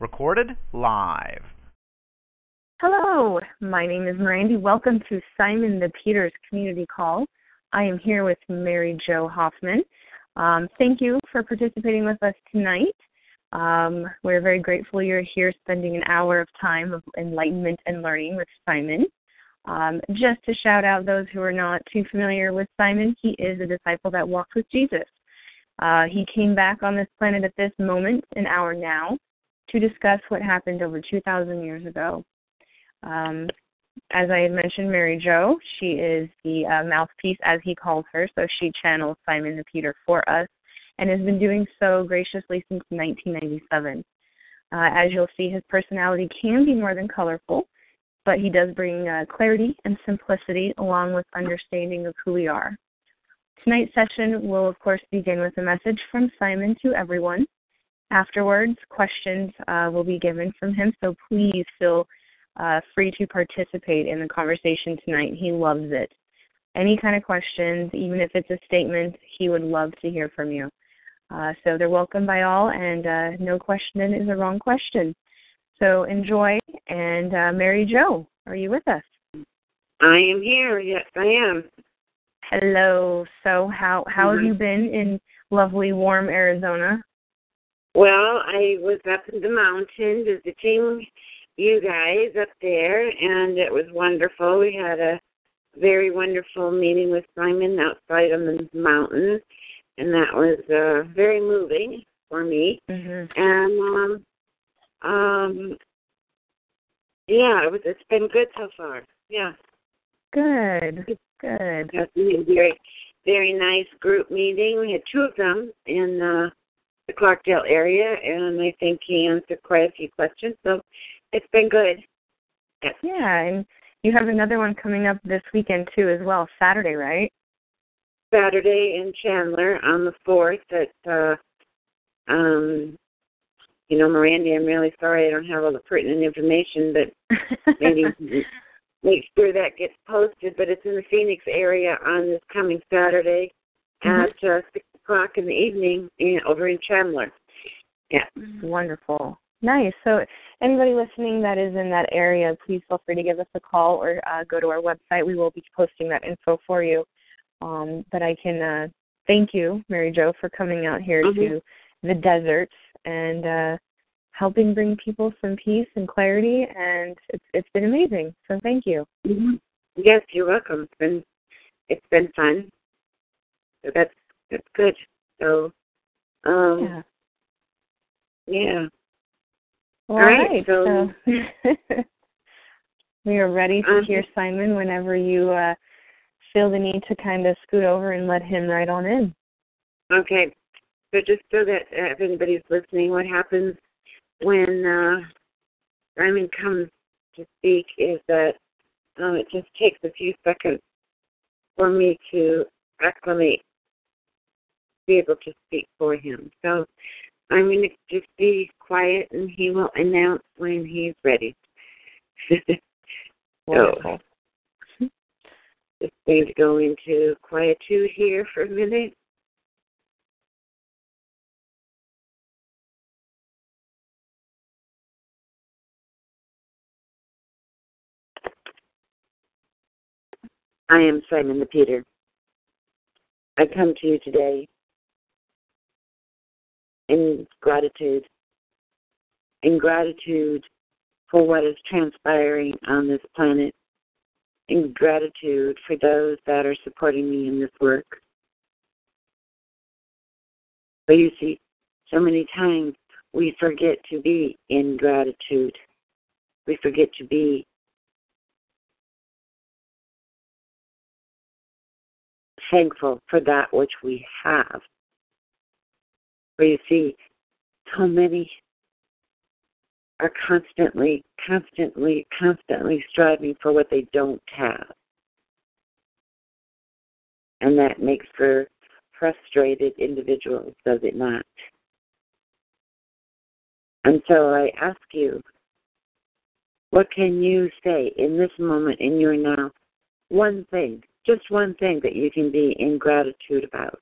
Recorded live. Hello, my name is Miranda. Welcome to Simon the Peters Community Call. I am here with Mary Jo Hoffman. Um, thank you for participating with us tonight. Um, we're very grateful you're here spending an hour of time of enlightenment and learning with Simon. Um, just to shout out those who are not too familiar with Simon, he is a disciple that walks with Jesus. Uh, he came back on this planet at this moment, an hour now, to discuss what happened over 2,000 years ago. Um, as I mentioned, Mary Jo, she is the uh, mouthpiece, as he calls her, so she channels Simon the Peter for us and has been doing so graciously since 1997. Uh, as you'll see, his personality can be more than colorful, but he does bring uh, clarity and simplicity along with understanding of who we are. Tonight's session will, of course, begin with a message from Simon to everyone. Afterwards, questions uh, will be given from him, so please feel uh, free to participate in the conversation tonight. He loves it. Any kind of questions, even if it's a statement, he would love to hear from you. Uh, so they're welcome by all, and uh, no question is a wrong question. So enjoy. And uh, Mary Jo, are you with us? I am here. Yes, I am. Hello. So how how mm-hmm. have you been in lovely, warm Arizona? Well, I was up in the mountain visiting you guys up there, and it was wonderful. We had a very wonderful meeting with Simon outside on the mountain, and that was uh, very moving for me. Mm-hmm. And um, um, yeah, it was. It's been good so far. Yeah. Good. Good. It was a very, very nice group meeting. We had two of them in uh, the Clarkdale area, and I think he answered quite a few questions. So it's been good. Yes. Yeah, and you have another one coming up this weekend too, as well. Saturday, right? Saturday in Chandler on the fourth. At uh, um, you know, Miranda, I'm really sorry I don't have all the pertinent information, but maybe make sure that gets posted. But it's in the Phoenix area on this coming Saturday mm-hmm. at uh, six o'clock in the evening in, over in Chandler. Yeah. Wonderful. Nice. So, anybody listening that is in that area, please feel free to give us a call or uh, go to our website. We will be posting that info for you. Um, but I can uh, thank you, Mary Jo, for coming out here mm-hmm. to the desert and uh, helping bring people some peace and clarity. And it's it's been amazing. So thank you. Mm-hmm. Yes, you're welcome. It's been it's been fun. So that's that's good. So um, yeah. yeah. All right. So, so we are ready to hear mm-hmm. Simon whenever you uh, feel the need to kind of scoot over and let him right on in. Okay. So just so that uh, if anybody's listening, what happens when uh, Simon comes to speak is that um, it just takes a few seconds for me to acclimate, be able to speak for him. So I'm going to just be quiet and he will announce when he's ready. So, just going to go into quietude here for a minute. I am Simon the Peter. I come to you today in gratitude, in gratitude for what is transpiring on this planet, in gratitude for those that are supporting me in this work. But you see, so many times we forget to be in gratitude. We forget to be thankful for that which we have where you see so many are constantly, constantly, constantly striving for what they don't have. And that makes for frustrated individuals, does it not? And so I ask you, what can you say in this moment, in your now? One thing, just one thing that you can be in gratitude about.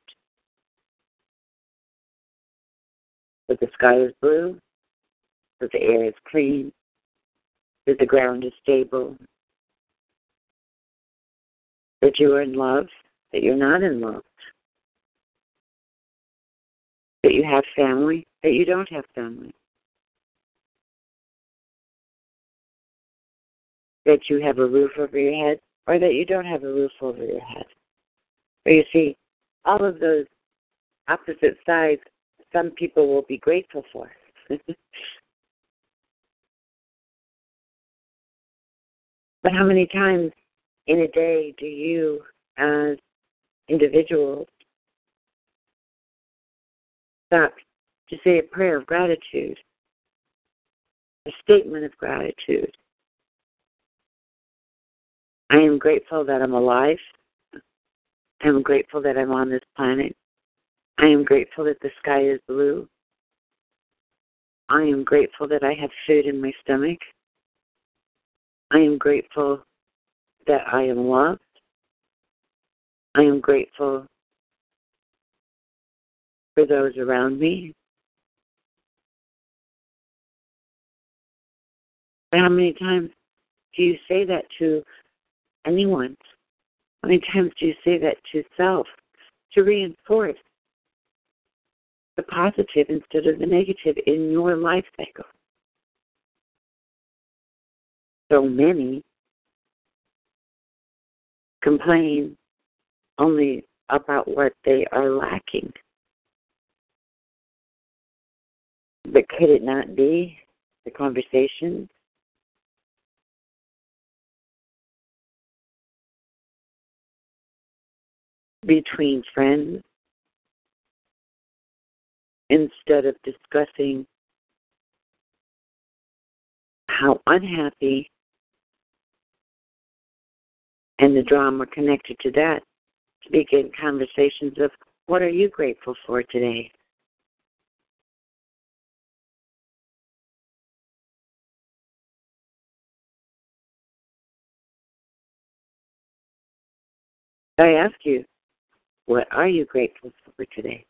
That the sky is blue, that the air is clean, that the ground is stable, that you are in love, that you're not in love, that you have family, that you don't have family, that you have a roof over your head, or that you don't have a roof over your head. Or you see, all of those opposite sides, some people will be grateful for. But how many times in a day do you, as individuals, stop to say a prayer of gratitude, a statement of gratitude? I am grateful that I'm alive. I am grateful that I'm on this planet. I am grateful that the sky is blue. I am grateful that I have food in my stomach. I am grateful that I am loved. I am grateful for those around me. How many times do you say that to anyone? How many times do you say that to self to reinforce the positive instead of the negative in your life cycle? so many complain only about what they are lacking. But could it not be the conversation? Between friends instead of discussing how unhappy and the drama connected to that to begin conversations of what are you grateful for today? I ask you, what are you grateful for today?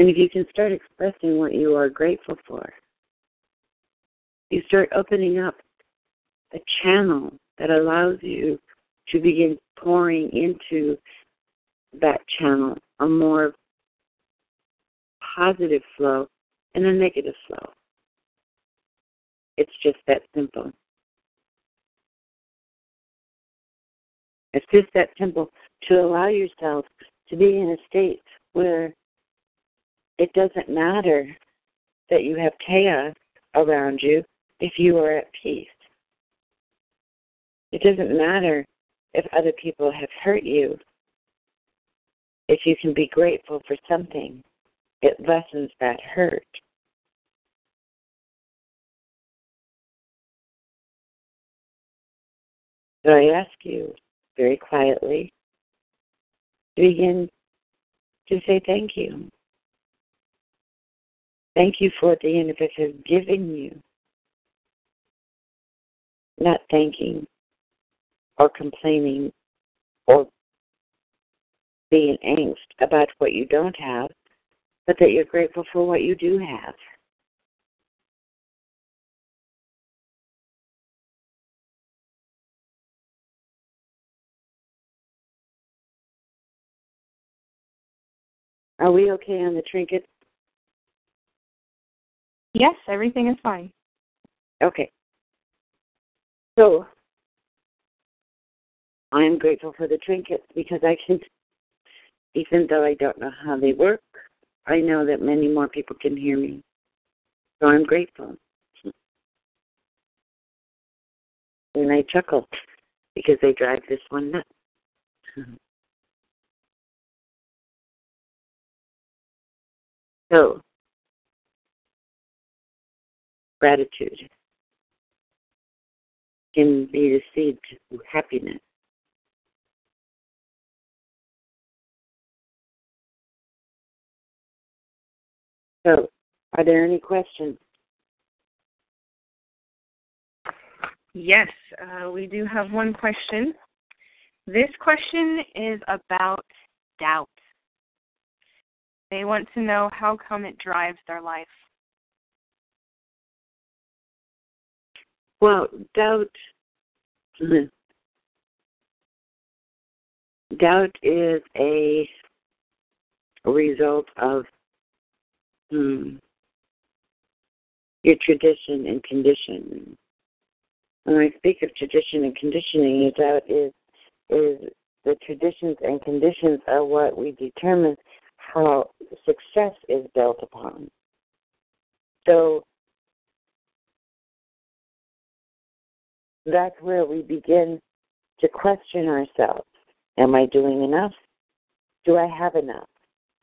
And if you can start expressing what you are grateful for, you start opening up a channel that allows you to begin pouring into that channel a more positive flow and a negative flow. It's just that simple. It's just that simple to allow yourself to be in a state where it doesn't matter that you have chaos around you if you are at peace. It doesn't matter if other people have hurt you. If you can be grateful for something, it lessens that hurt. So I ask you very quietly to begin to say thank you. Thank you for the universe has given you. Not thanking or complaining or being angst about what you don't have, but that you're grateful for what you do have. Are we okay on the trinkets? Yes, everything is fine. Okay. So I'm grateful for the trinkets because I can, even though I don't know how they work, I know that many more people can hear me. So I'm grateful. And I chuckle because they drive this one nuts. So, gratitude can be the seed to happiness. So, are there any questions? Yes, uh, we do have one question. This question is about doubt. They want to know how come it drives their life. Well, doubt. Doubt is a result of hmm, your tradition and conditioning. When I speak of tradition and conditioning, doubt is is the traditions and conditions are what we determine how success is built upon. So that's where we begin to question ourselves. Am I doing enough? Do I have enough?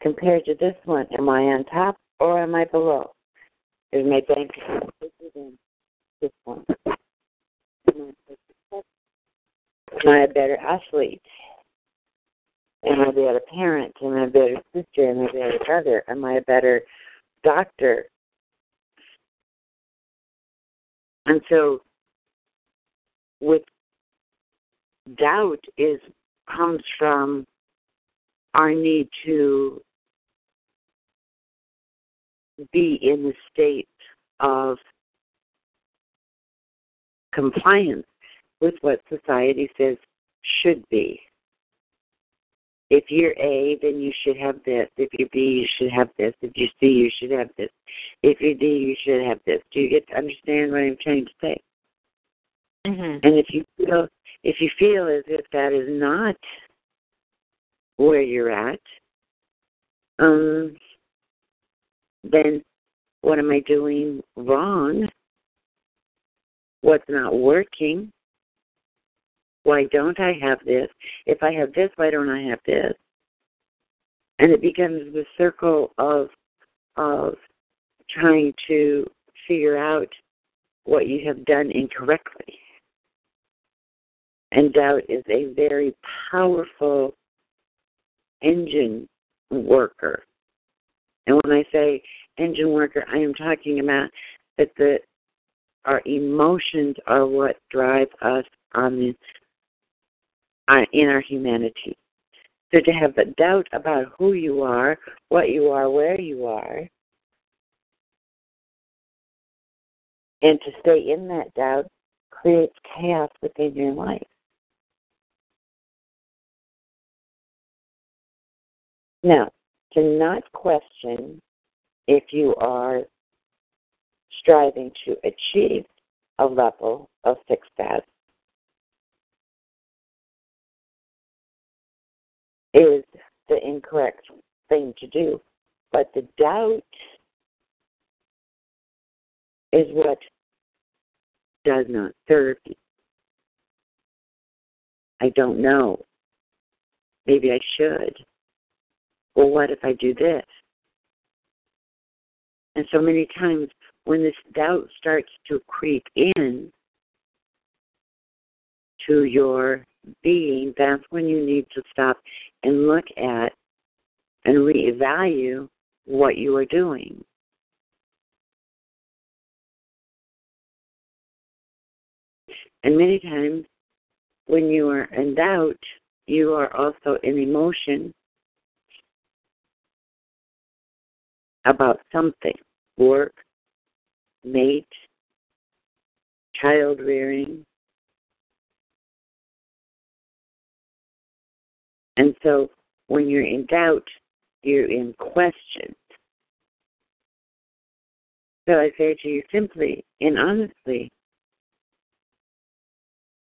Compared to this one, am I on top or am I below? Is my bank bigger than this one? Am I a better athlete? Am I a better parent? Am I a better sister? Am I a better brother? Am I a better doctor? And so with doubt is comes from our need to be in the state of compliance with what society says should be. If you're A, then you should have this. If you're B, you should have this. If you're C, you should have this. If you're D, you should have this. Do you get to understand what I'm trying to say? Mm-hmm. And if you feel if you feel as if that is not where you're at, um, then what am I doing wrong? What's not working? Why don't I have this? If I have this, why don't I have this? And it becomes the circle of of trying to figure out what you have done incorrectly. And doubt is a very powerful engine worker. And when I say engine worker, I am talking about that the our emotions are what drive us on the uh, in our humanity. So to have a doubt about who you are, what you are, where you are, and to stay in that doubt creates chaos within your life. Now, to not question if you are striving to achieve a level of success is the incorrect thing to do. But the doubt is what does not serve you. I don't know. Maybe I should. Well, what if I do this? And so many times when this doubt starts to creep in to your being, that's when you need to stop and look at and reevaluate what you are doing. And many times when you are in doubt, you are also in emotion about something work, mate, child rearing. And so when you're in doubt, you're in question. So I say to you simply and honestly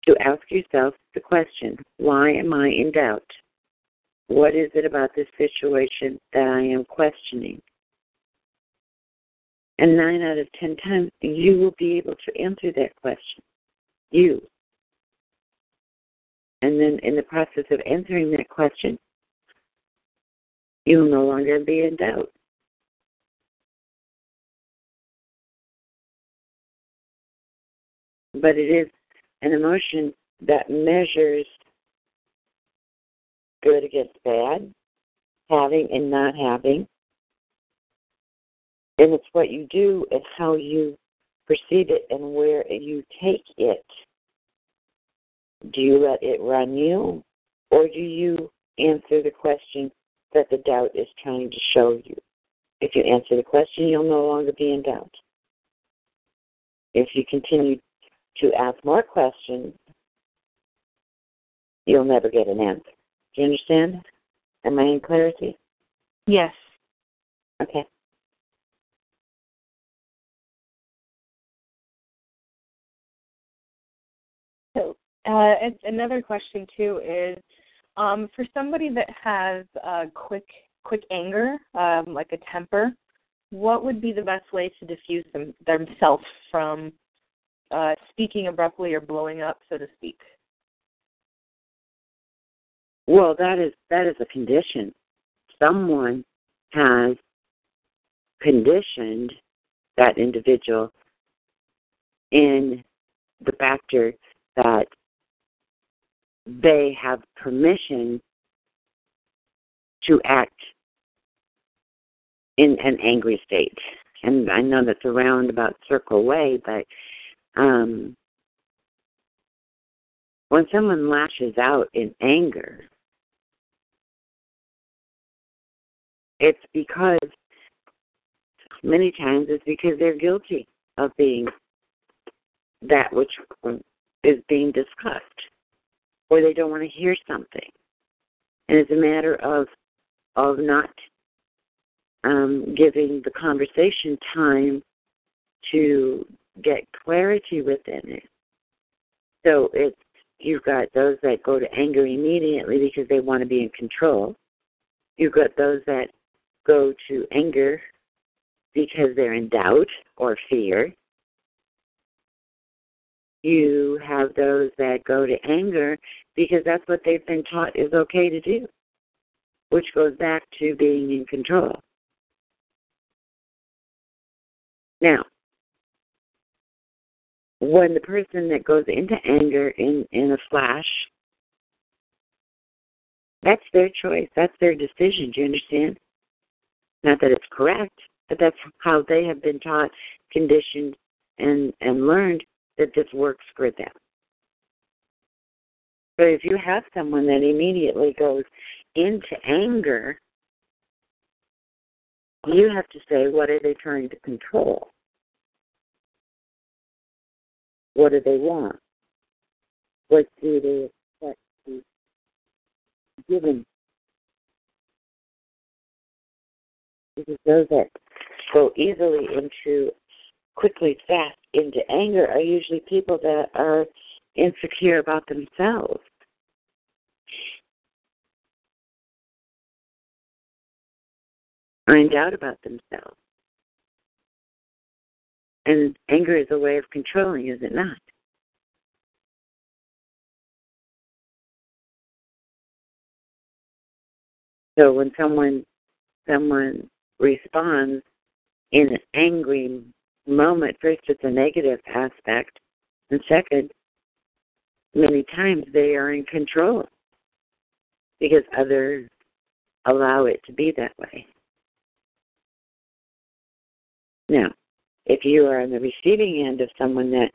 to ask yourself the question why am I in doubt? What is it about this situation that I am questioning? And nine out of ten times, you will be able to answer that question. You. And then in the process of answering that question, you'll no longer be in doubt. But it is an emotion that measures good against bad, having and not having. And it's what you do and how you perceive it and where you take it. Do you let it run you, or do you answer the question that the doubt is trying to show you? If you answer the question, you'll no longer be in doubt. If you continue to ask more questions, you'll never get an answer. Do you understand? Am I in clarity? Yes. Okay. Uh, another question too is, um, for somebody that has uh, quick quick anger, um, like a temper, what would be the best way to diffuse them, themselves from uh, speaking abruptly or blowing up, so to speak? Well, that is that is a condition. Someone has conditioned that individual in the factor that they have permission to act in an angry state. And I know that's a roundabout circle way, but um, when someone lashes out in anger, it's because many times it's because they're guilty of being that which is being discussed, or they don't want to hear something, and it's a matter of of not um, giving the conversation time to get clarity within it. So it's you've got those that go to anger immediately because they want to be in control. You've got those that go to anger because they're in doubt or fear. You have those that go to anger because that's what they've been taught is okay to do, which goes back to being in control. Now, when the person that goes into anger in, in a flash, that's their choice. That's their decision. Do you understand? Not that it's correct, but that's how they have been taught, conditioned, and, and learned that this works for them. But if you have someone that immediately goes into anger, you have to say, what are they trying to control? What do they want? What do they expect to be given? Because those that go easily into, quickly, fast into anger are usually people that are insecure about themselves. Are in doubt about themselves. And anger is a way of controlling, is it not? So when someone someone responds in an angry moment, first it's a negative aspect, and second, many times they are in control because others allow it to be that way. Now, if you are on the receiving end of someone that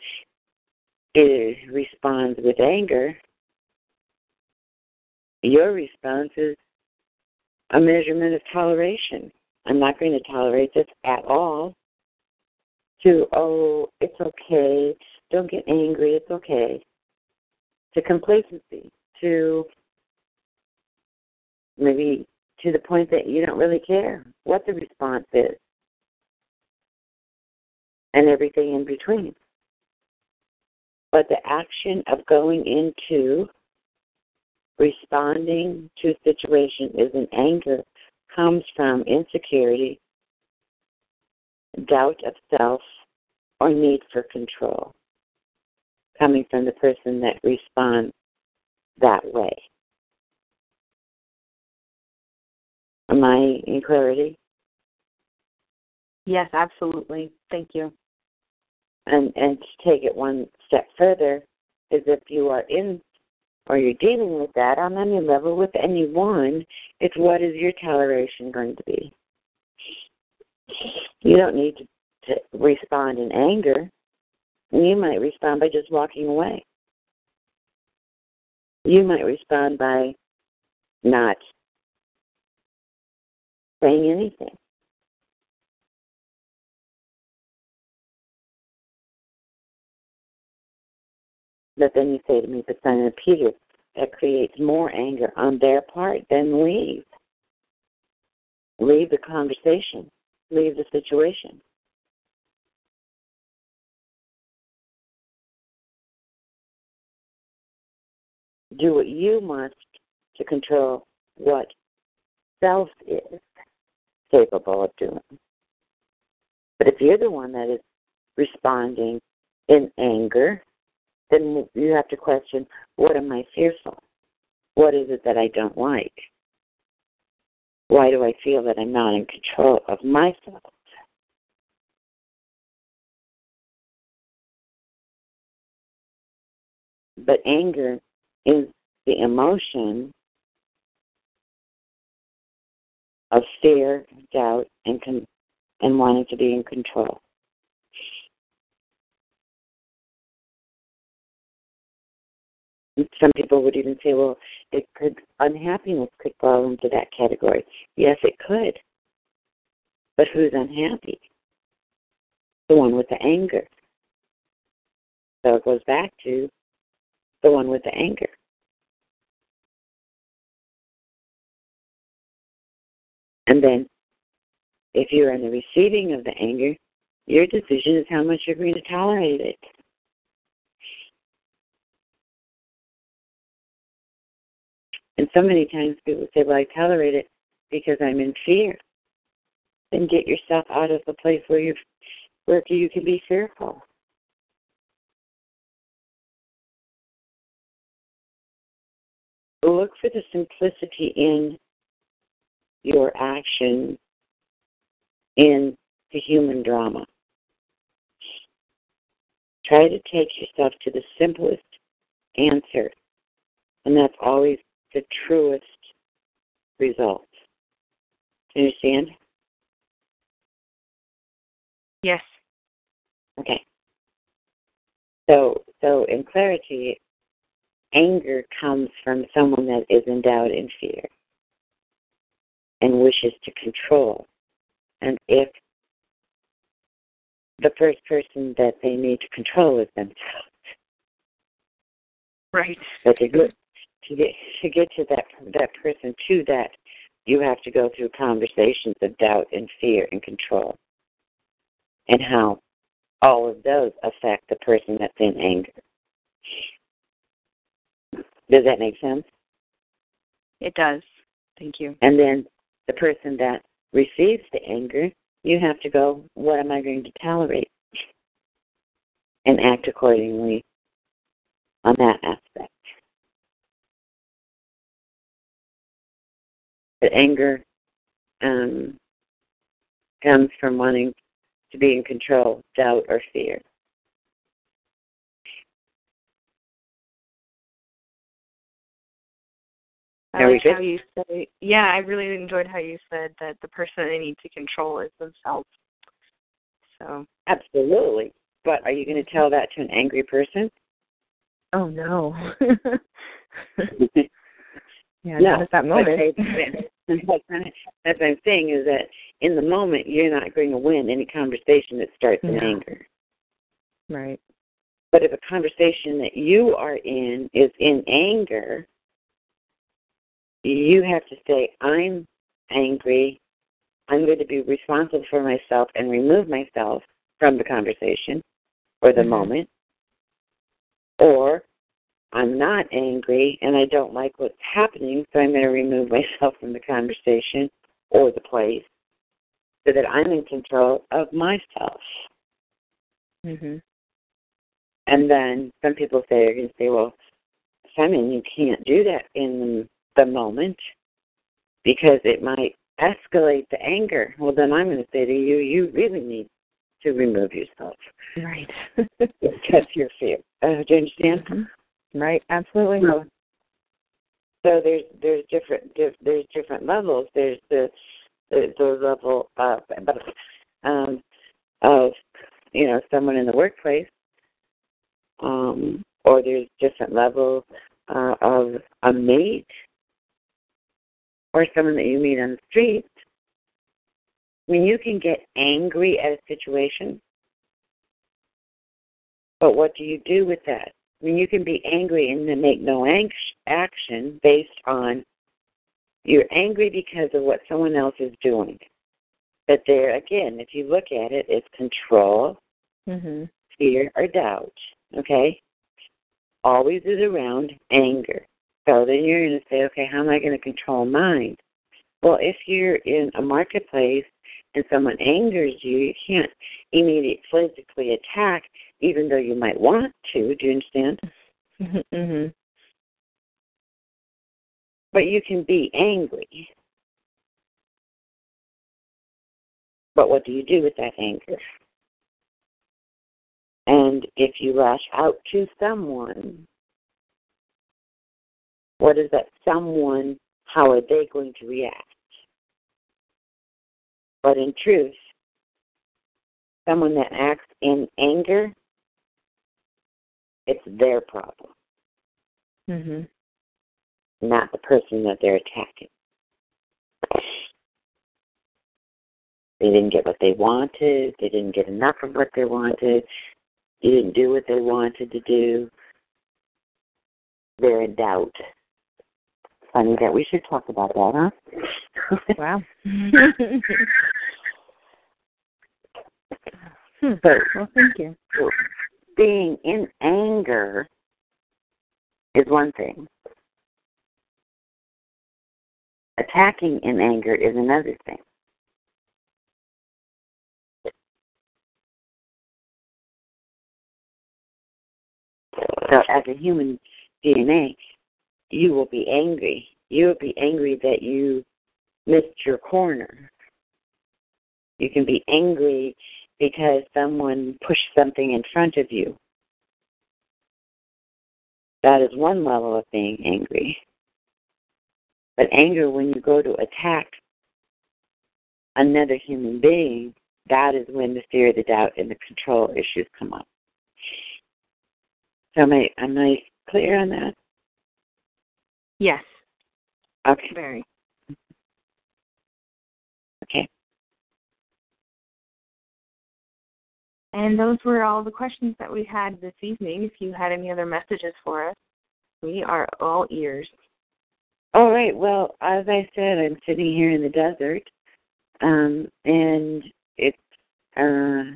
is, responds with anger, your response is a measurement of toleration. I'm not going to tolerate this at all. To, oh, it's okay. Don't get angry. It's okay. To complacency. To maybe to the point that you don't really care what the response is and everything in between. But the action of going into responding to a situation is an anger comes from insecurity, doubt of self or need for control coming from the person that responds that way. Am I in clarity? Yes, absolutely. Thank you. And and to take it one step further is if you are in or you're dealing with that on any level with anyone, it's what is your toleration going to be? You don't need to, to respond in anger. You might respond by just walking away. You might respond by not saying anything. But then you say to me, but Simon Peter, that creates more anger on their part, then leave. Leave the conversation. Leave the situation. Do what you must to control what self is capable of doing. But if you're the one that is responding in anger, then you have to question what am I fearful? What is it that I don't like? Why do I feel that I'm not in control of myself? But anger is the emotion of fear, doubt, and con- and wanting to be in control. Some people would even say, well, it could unhappiness could fall into that category. Yes, it could. But who's unhappy? The one with the anger. So it goes back to the one with the anger. And then if you're on the receiving of the anger, your decision is how much you're going to tolerate it. And so many times people say, Well, I tolerate it because I'm in fear. Then get yourself out of the place where you where you can be fearful. Look for the simplicity in your action in the human drama. Try to take yourself to the simplest answer, and that's always the truest result. Do you understand? Yes. Okay. So, so in clarity, anger comes from someone that is endowed in doubt and fear and wishes to control. And if the first person that they need to control is themselves. Right. But to get to get to get to that that person to that, you have to go through conversations of doubt and fear and control. And how all of those affect the person that's in anger. Does that make sense? It does. Thank you. And then the person that receives the anger, you have to go, what am I going to tolerate? And act accordingly on that aspect. But anger um, comes from wanting to be in control, doubt, or fear. I like how you say, yeah, I really enjoyed how you said that the person they need to control is themselves. So, Absolutely. But are you going to tell that to an angry person? oh no. yeah, no. that moment. That's what I'm saying is that in the moment, you're not going to win any conversation that starts in No. anger. right. But if a conversation that you are in is in anger, you have to say, I'm angry. I'm going to be responsible for myself and remove myself from the conversation or the Mhm. moment. Or I'm not angry and I don't like what's happening, so I'm going to remove myself from the conversation or the place. so that I'm in control of myself. Mhm. And then some people say are going to say, well, Simon, you can't do that in the moment because it might escalate the anger. Well, then I'm going to say to you, you really need to remove yourself. Right. because you're fear. Uh, do you understand? Mm-hmm. Right. Absolutely. So, so there's there's different diff, there's different levels. There's the the, the level of um, of you know someone in the workplace, um, or there's different levels uh, of a mate, or someone that you meet on the street. I mean, you can get angry at a situation, but what do you do with that? I mean, you can be angry and then make no ang- action based on you're angry because of what someone else is doing. But there, again, if you look at it, it's control, Mhm. fear, or doubt. Okay? Always is around anger. So then you're going to say, okay, how am I going to control mine? Well, if you're in a marketplace and someone angers you, you can't immediately physically attack, even though you might want to. Do you understand? Mhm. But you can be angry. But what do you do with that anger? And if you lash out to someone, what is that someone, how are they going to react? But in truth, someone that acts in anger, it's their problem, Mhm. not the person that they're attacking. They didn't get what they wanted. They didn't get enough of what they wanted. You didn't do what they wanted to do. They're in doubt. Funny that we should talk about that, huh? Wow. Hmm. Well, thank you. Being in anger is one thing. Attacking in anger is another thing. So, as a human DNA, you will be angry. You will be angry that you missed your corner. You can be angry because someone pushed something in front of you. That is one level of being angry. But anger, when you go to attack another human being, that is when the fear, of the doubt, and the control issues come up. So am I, am I clear on that? Yes. Okay. Very. Okay. And those were all the questions that we had this evening. If you had any other messages for us, we are all ears. All right. Well, as I said, I'm sitting here in the desert, um, and it's uh,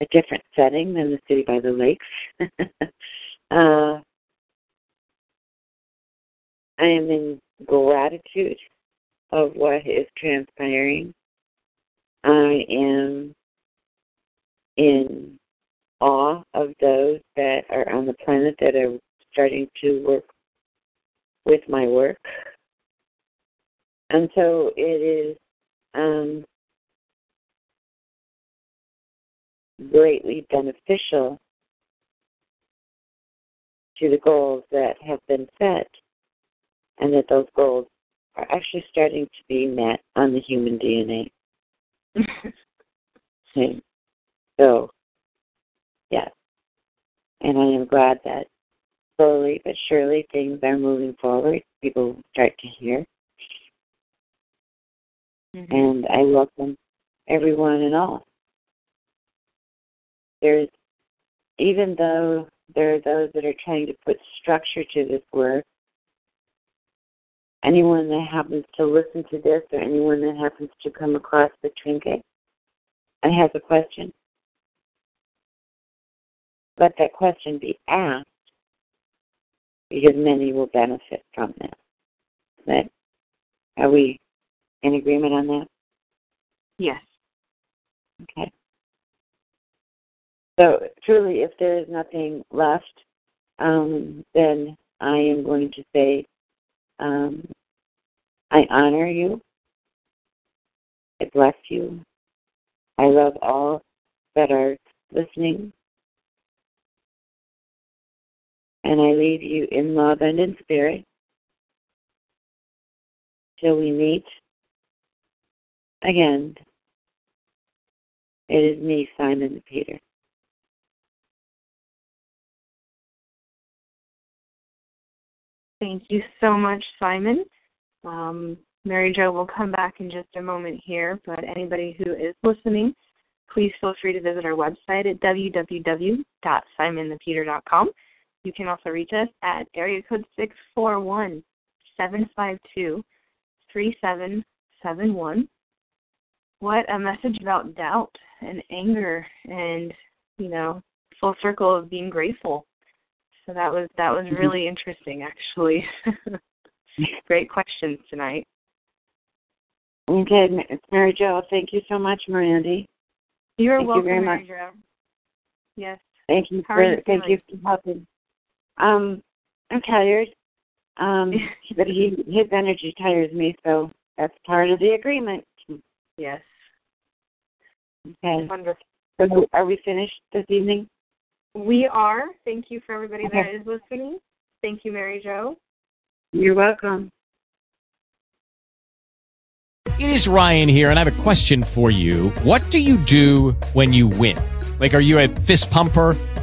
a different setting than the city by the lakes. uh, I am in gratitude of what is transpiring. I am in awe of those that are on the planet that are starting to work with my work. And so it is um, greatly beneficial to the goals that have been set, and that those goals are actually starting to be met on the human DNA. Okay. So, yes. And I am glad that slowly but surely things are moving forward. People start to hear. Mhm. And I welcome everyone and all. There's, even though there are those that are trying to put structure to this work, anyone that happens to listen to this or anyone that happens to come across the trinket and has a question, let that question be asked because many will benefit from that. That are we in agreement on that? Yes. Okay. So truly, if there is nothing left, um, then I am going to say, um, I honor you. I bless you. I love all that are listening. And I leave you in love and in spirit till we meet again. It is me, Simon Peter. Thank you so much, Simon. Um, Mary Jo will come back in just a moment here, but anybody who is listening, please feel free to visit our website at www.simonthepeter.com. You can also reach us at area code 641 752 3771. What a message about doubt and anger and, you know, full circle of being grateful. So that was that was Mm-hmm. really interesting actually. Great questions tonight. Okay, Ma- Mary Jo, thank you so much, Mirandy. You're Thank you welcome, very Mary much. Jo. Yes. Thank you How for you thank you for helping. Um, I'm tired. Um, but he his energy tires me, so that's part of the agreement. Yes. Okay. Wonderful. So are we finished this evening? We are. Thank you for everybody that Okay. is listening. Thank you, Mary Jo. You're welcome. It is Ryan here, and I have a question for you. What do you do when you win? Like, are you a fist pumper?